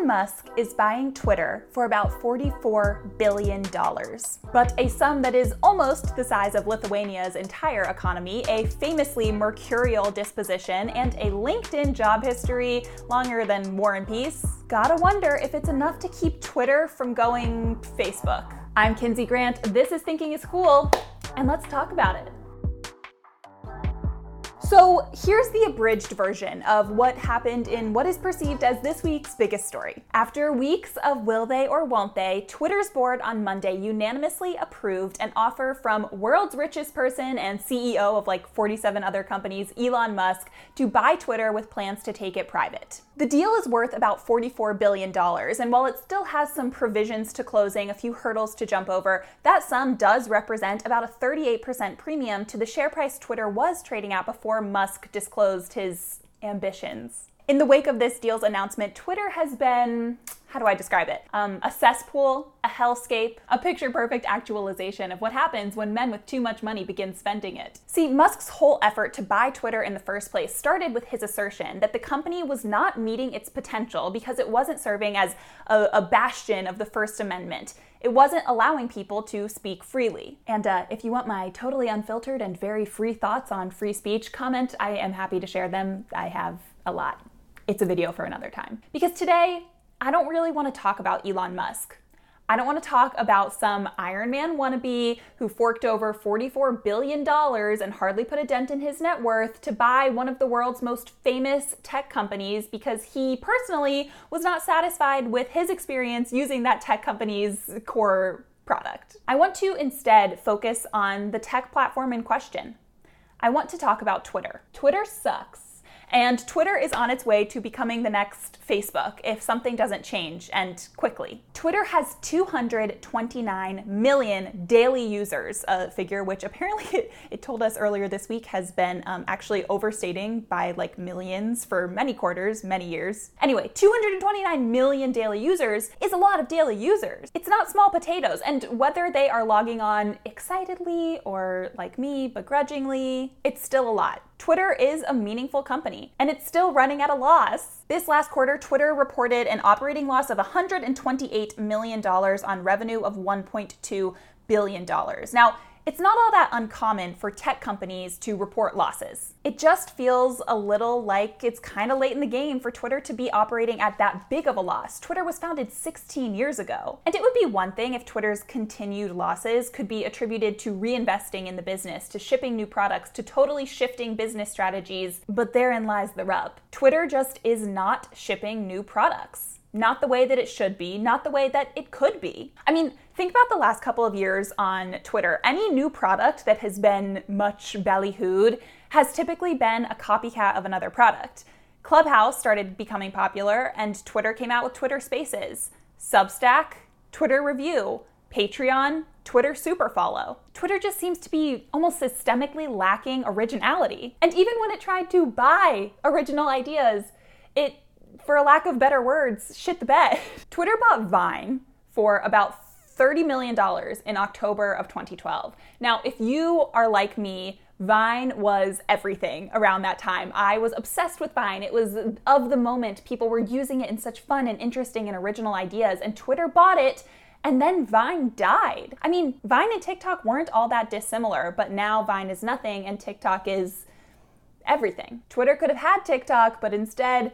Elon Musk is buying Twitter for about $44 billion, but a sum that is almost the size of Lithuania's entire economy, a famously mercurial disposition, and a LinkedIn job history longer than War and Peace. Gotta wonder if it's enough to keep Twitter from going Facebook. I'm Kinsey Grant, this is Thinking is Cool, and let's talk about it. So, here's the abridged version of what happened in what is perceived as this week's biggest story. After weeks of will they or won't they, Twitter's board on Monday unanimously approved an offer from world's richest person and CEO of like 47 other companies, Elon Musk, to buy Twitter with plans to take it private. The deal is worth about $44 billion, and while it still has some provisions to closing, a few hurdles to jump over, that sum does represent about a 38% premium to the share price Twitter was trading at before Musk disclosed his ambitions. In the wake of this deal's announcement, Twitter has been how do I describe it? Um, a cesspool, a hellscape, a picture perfect actualization of what happens when men with too much money begin spending it. See, Musk's whole effort to buy Twitter in the first place started with his assertion that the company was not meeting its potential because it wasn't serving as a, a bastion of the First Amendment. It wasn't allowing people to speak freely. And uh, if you want my totally unfiltered and very free thoughts on free speech, comment. I am happy to share them. I have a lot. It's a video for another time. Because today, I don't really want to talk about Elon Musk. I don't want to talk about some Iron Man wannabe who forked over $44 billion and hardly put a dent in his net worth to buy one of the world's most famous tech companies because he personally was not satisfied with his experience using that tech company's core product. I want to instead focus on the tech platform in question. I want to talk about Twitter. Twitter sucks. And Twitter is on its way to becoming the next Facebook if something doesn't change and quickly. Twitter has 229 million daily users, a figure which apparently it, it told us earlier this week has been um, actually overstating by like millions for many quarters, many years. Anyway, 229 million daily users is a lot of daily users. It's not small potatoes, and whether they are logging on excitedly or like me, begrudgingly, it's still a lot. Twitter is a meaningful company and it's still running at a loss. This last quarter, Twitter reported an operating loss of $128 million on revenue of $1.2 billion. Now, it's not all that uncommon for tech companies to report losses. It just feels a little like it's kind of late in the game for Twitter to be operating at that big of a loss. Twitter was founded 16 years ago. And it would be one thing if Twitter's continued losses could be attributed to reinvesting in the business, to shipping new products, to totally shifting business strategies, but therein lies the rub. Twitter just is not shipping new products not the way that it should be, not the way that it could be. I mean, think about the last couple of years on Twitter. Any new product that has been much ballyhooed has typically been a copycat of another product. Clubhouse started becoming popular, and Twitter came out with Twitter Spaces. Substack, Twitter Revue, Patreon, Twitter Superfollow. Twitter just seems to be almost systemically lacking originality. And even when it tried to buy original ideas, it for a lack of better words, shit the bed. Twitter bought Vine for about $30 million in October of 2012. Now, if you are like me, Vine was everything around that time. I was obsessed with Vine. It was of the moment. People were using it in such fun and interesting and original ideas, and Twitter bought it. And then Vine died. I mean, Vine and TikTok weren't all that dissimilar, but now Vine is nothing and TikTok is everything. Twitter could have had TikTok, but instead,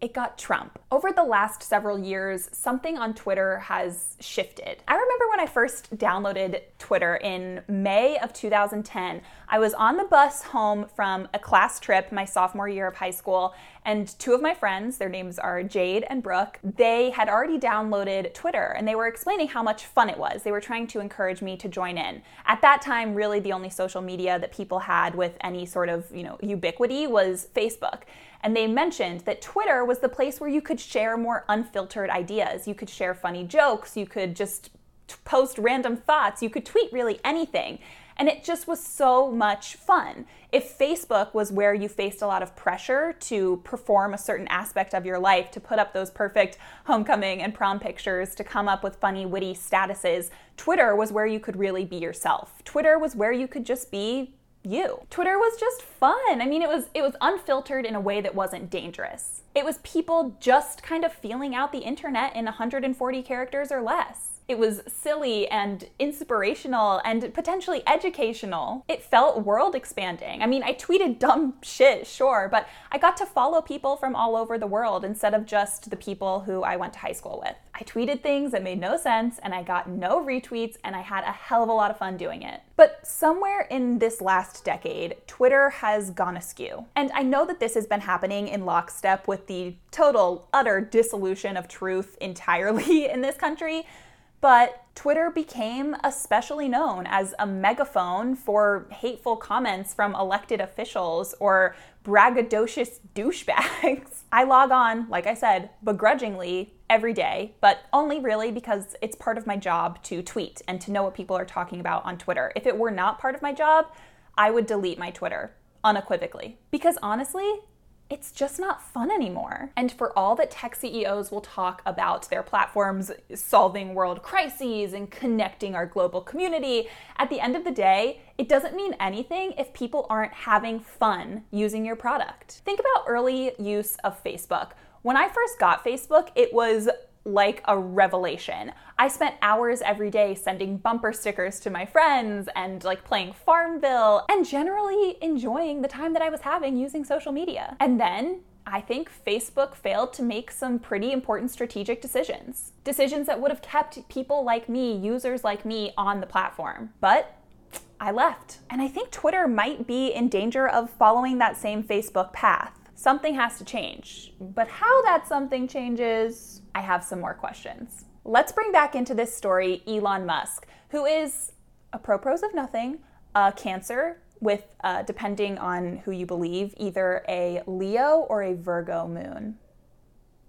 it got Trump. Over the last several years, something on Twitter has shifted. I remember when I first downloaded Twitter in May of 2010. I was on the bus home from a class trip my sophomore year of high school, and two of my friends, their names are Jade and Brooke, they had already downloaded Twitter and they were explaining how much fun it was. They were trying to encourage me to join in. At that time, really the only social media that people had with any sort of, you know, ubiquity was Facebook. And they mentioned that Twitter was the place where you could share more unfiltered ideas. You could share funny jokes, you could just post random thoughts, you could tweet really anything. And it just was so much fun. If Facebook was where you faced a lot of pressure to perform a certain aspect of your life, to put up those perfect homecoming and prom pictures, to come up with funny, witty statuses, Twitter was where you could really be yourself. Twitter was where you could just be you. Twitter was just fun. I mean, it was it was unfiltered in a way that wasn't dangerous. It was people just kind of feeling out the internet in 140 characters or less. It was silly and inspirational and potentially educational. It felt world expanding. I mean, I tweeted dumb shit, sure, but I got to follow people from all over the world instead of just the people who I went to high school with. I tweeted things that made no sense and I got no retweets and I had a hell of a lot of fun doing it. But somewhere in this last decade, Twitter has gone askew. And I know that this has been happening in lockstep with the total, utter dissolution of truth entirely in this country. But Twitter became especially known as a megaphone for hateful comments from elected officials or braggadocious douchebags. I log on, like I said, begrudgingly every day, but only really because it's part of my job to tweet and to know what people are talking about on Twitter. If it were not part of my job, I would delete my Twitter unequivocally. Because honestly, it's just not fun anymore. And for all that tech CEOs will talk about their platforms solving world crises and connecting our global community, at the end of the day, it doesn't mean anything if people aren't having fun using your product. Think about early use of Facebook. When I first got Facebook, it was like a revelation. I spent hours every day sending bumper stickers to my friends and like playing Farmville and generally enjoying the time that I was having using social media. And then I think Facebook failed to make some pretty important strategic decisions. Decisions that would have kept people like me, users like me, on the platform. But I left. And I think Twitter might be in danger of following that same Facebook path. Something has to change. But how that something changes, I have some more questions. Let's bring back into this story Elon Musk, who is a pro pros of nothing, a Cancer with, uh, depending on who you believe, either a Leo or a Virgo moon.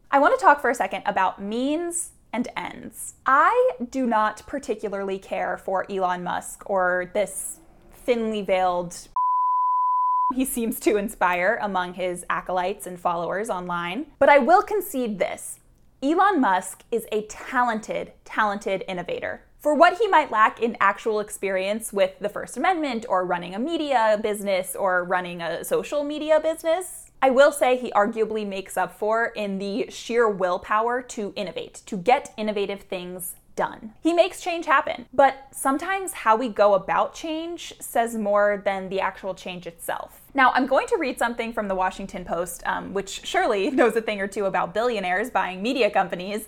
I want to talk for a second about means and ends. I do not particularly care for Elon Musk or this thinly veiled he seems to inspire among his acolytes and followers online. But I will concede this Elon Musk is a talented, talented innovator. For what he might lack in actual experience with the First Amendment or running a media business or running a social media business, I will say he arguably makes up for in the sheer willpower to innovate, to get innovative things done. He makes change happen, but sometimes how we go about change says more than the actual change itself. Now, I'm going to read something from the Washington Post, um, which surely knows a thing or two about billionaires buying media companies.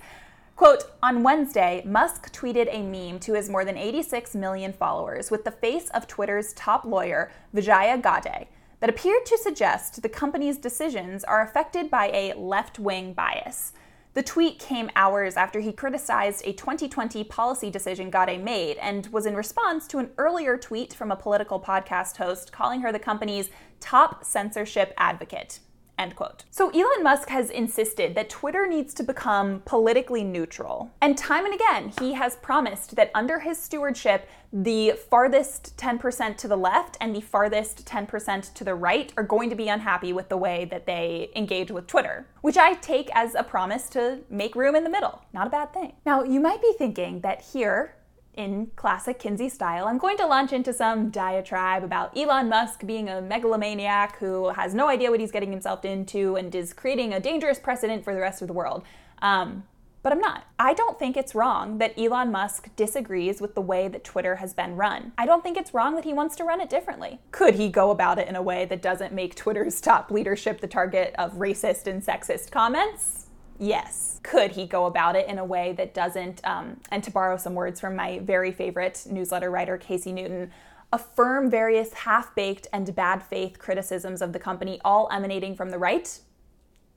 Quote, on Wednesday, Musk tweeted a meme to his more than 86 million followers with the face of Twitter's top lawyer, Vijaya Gadde, that appeared to suggest the company's decisions are affected by a left wing bias. The tweet came hours after he criticized a 2020 policy decision Gadde made and was in response to an earlier tweet from a political podcast host calling her the company's top censorship advocate. End quote. So Elon Musk has insisted that Twitter needs to become politically neutral. And time and again, he has promised that under his stewardship, the farthest 10% to the left and the farthest 10% to the right are going to be unhappy with the way that they engage with Twitter, which I take as a promise to make room in the middle. Not a bad thing. Now, you might be thinking that here, in classic Kinsey style, I'm going to launch into some diatribe about Elon Musk being a megalomaniac who has no idea what he's getting himself into and is creating a dangerous precedent for the rest of the world. Um, but I'm not. I don't think it's wrong that Elon Musk disagrees with the way that Twitter has been run. I don't think it's wrong that he wants to run it differently. Could he go about it in a way that doesn't make Twitter's top leadership the target of racist and sexist comments? Yes. Could he go about it in a way that doesn't, um, and to borrow some words from my very favorite newsletter writer, Casey Newton, affirm various half baked and bad faith criticisms of the company, all emanating from the right?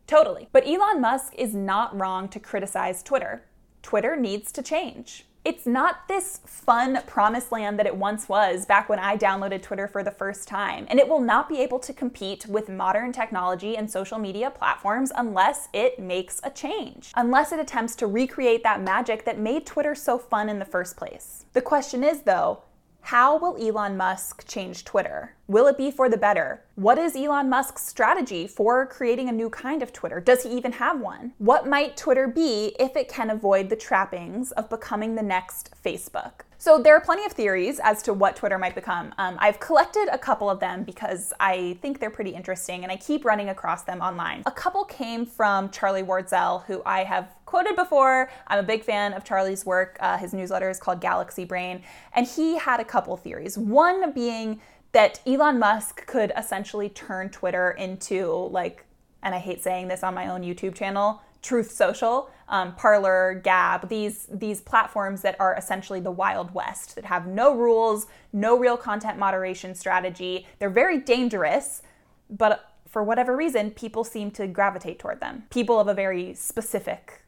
Totally. But Elon Musk is not wrong to criticize Twitter. Twitter needs to change. It's not this fun promised land that it once was back when I downloaded Twitter for the first time, and it will not be able to compete with modern technology and social media platforms unless it makes a change, unless it attempts to recreate that magic that made Twitter so fun in the first place. The question is, though, how will Elon Musk change Twitter? Will it be for the better? What is Elon Musk's strategy for creating a new kind of Twitter? Does he even have one? What might Twitter be if it can avoid the trappings of becoming the next Facebook? So there are plenty of theories as to what Twitter might become. Um, I've collected a couple of them because I think they're pretty interesting and I keep running across them online. A couple came from Charlie Warzel, who I have quoted before. I'm a big fan of Charlie's work. Uh, his newsletter is called Galaxy Brain, and he had a couple theories. One being that Elon Musk could essentially turn Twitter into like, and I hate saying this on my own YouTube channel, Truth Social, um, Parler, Gab, these these platforms that are essentially the Wild West that have no rules, no real content moderation strategy. They're very dangerous, but for whatever reason, people seem to gravitate toward them. People of a very specific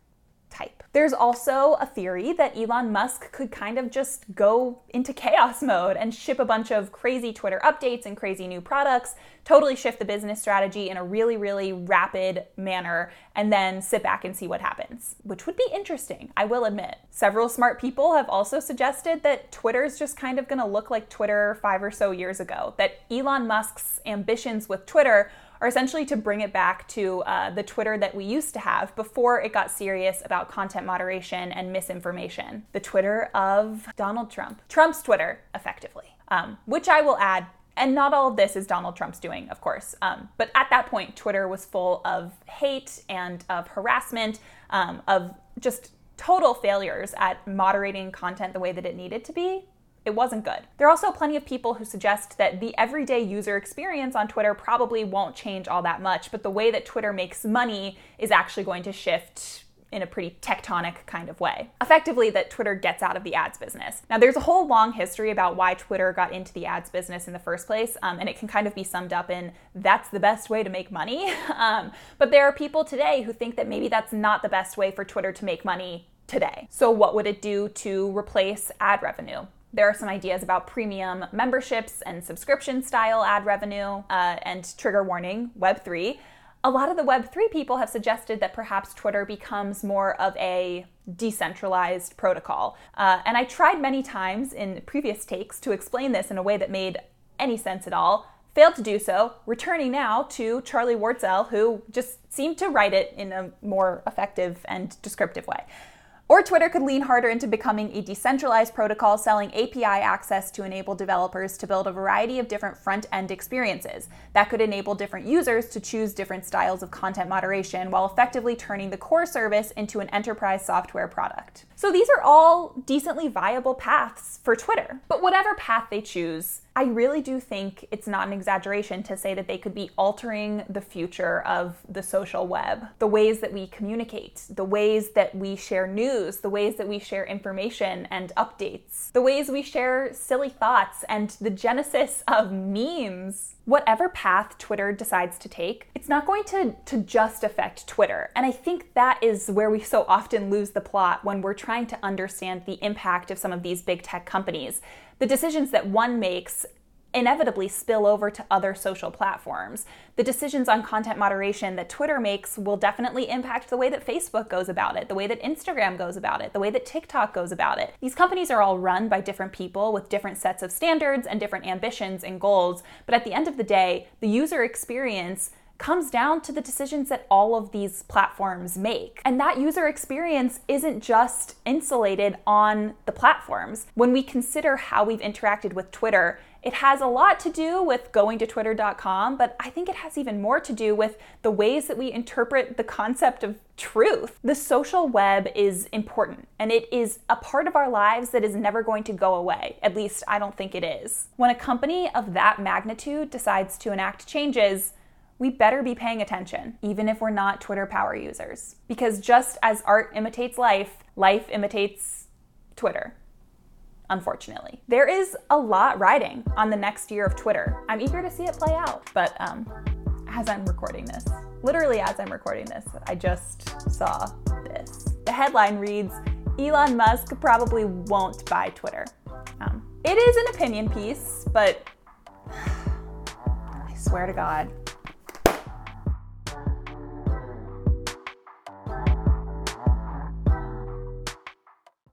type. There's also a theory that Elon Musk could kind of just go into chaos mode and ship a bunch of crazy Twitter updates and crazy new products, totally shift the business strategy in a really, really rapid manner, and then sit back and see what happens, which would be interesting, I will admit. Several smart people have also suggested that Twitter's just kind of gonna look like Twitter five or so years ago, that Elon Musk's ambitions with Twitter are essentially to bring it back to uh, the Twitter that we used to have before it got serious about content moderation and misinformation. The Twitter of Donald Trump. Trump's Twitter, effectively. Um, which I will add and not all of this is Donald Trump's doing, of course. Um, but at that point, Twitter was full of hate and of harassment, um, of just total failures at moderating content the way that it needed to be it wasn't good. There are also plenty of people who suggest that the everyday user experience on Twitter probably won't change all that much, but the way that Twitter makes money is actually going to shift in a pretty tectonic kind of way. Effectively, that Twitter gets out of the ads business. Now, there's a whole long history about why Twitter got into the ads business in the first place, um, and it can kind of be summed up in that's the best way to make money. um, but there are people today who think that maybe that's not the best way for Twitter to make money today. So, what would it do to replace ad revenue? There are some ideas about premium memberships and subscription style ad revenue, uh, and trigger warning, Web3. A lot of the Web3 people have suggested that perhaps Twitter becomes more of a decentralized protocol. Uh, and I tried many times in previous takes to explain this in a way that made any sense at all. Failed to do so, returning now to Charlie Warzel, who just seemed to write it in a more effective and descriptive way. Or Twitter could lean harder into becoming a decentralized protocol selling API access to enable developers to build a variety of different front end experiences. That could enable different users to choose different styles of content moderation while effectively turning the core service into an enterprise software product. So these are all decently viable paths for Twitter. But whatever path they choose, I really do think it's not an exaggeration to say that they could be altering the future of the social web, the ways that we communicate, the ways that we share news, the ways that we share information and updates, the ways we share silly thoughts, and the genesis of memes. Whatever path Twitter decides to take, it's not going to, to just affect Twitter. And I think that is where we so often lose the plot when we're trying to understand the impact of some of these big tech companies the decisions that one makes inevitably spill over to other social platforms. The decisions on content moderation that Twitter makes will definitely impact the way that Facebook goes about it, the way that Instagram goes about it, the way that TikTok goes about it. These companies are all run by different people with different sets of standards and different ambitions and goals, but at the end of the day, the user experience comes down to the decisions that all of these platforms make. And that user experience isn't just insulated on the platforms. When we consider how we've interacted with Twitter, it has a lot to do with going to twitter.com, but I think it has even more to do with the ways that we interpret the concept of truth. The social web is important and it is a part of our lives that is never going to go away. At least I don't think it is. When a company of that magnitude decides to enact changes, we better be paying attention, even if we're not Twitter power users. Because just as art imitates life, life imitates Twitter. Unfortunately, there is a lot riding on the next year of Twitter. I'm eager to see it play out, but um, as I'm recording this, literally as I'm recording this, I just saw this. The headline reads Elon Musk probably won't buy Twitter. Um, it is an opinion piece, but I swear to God,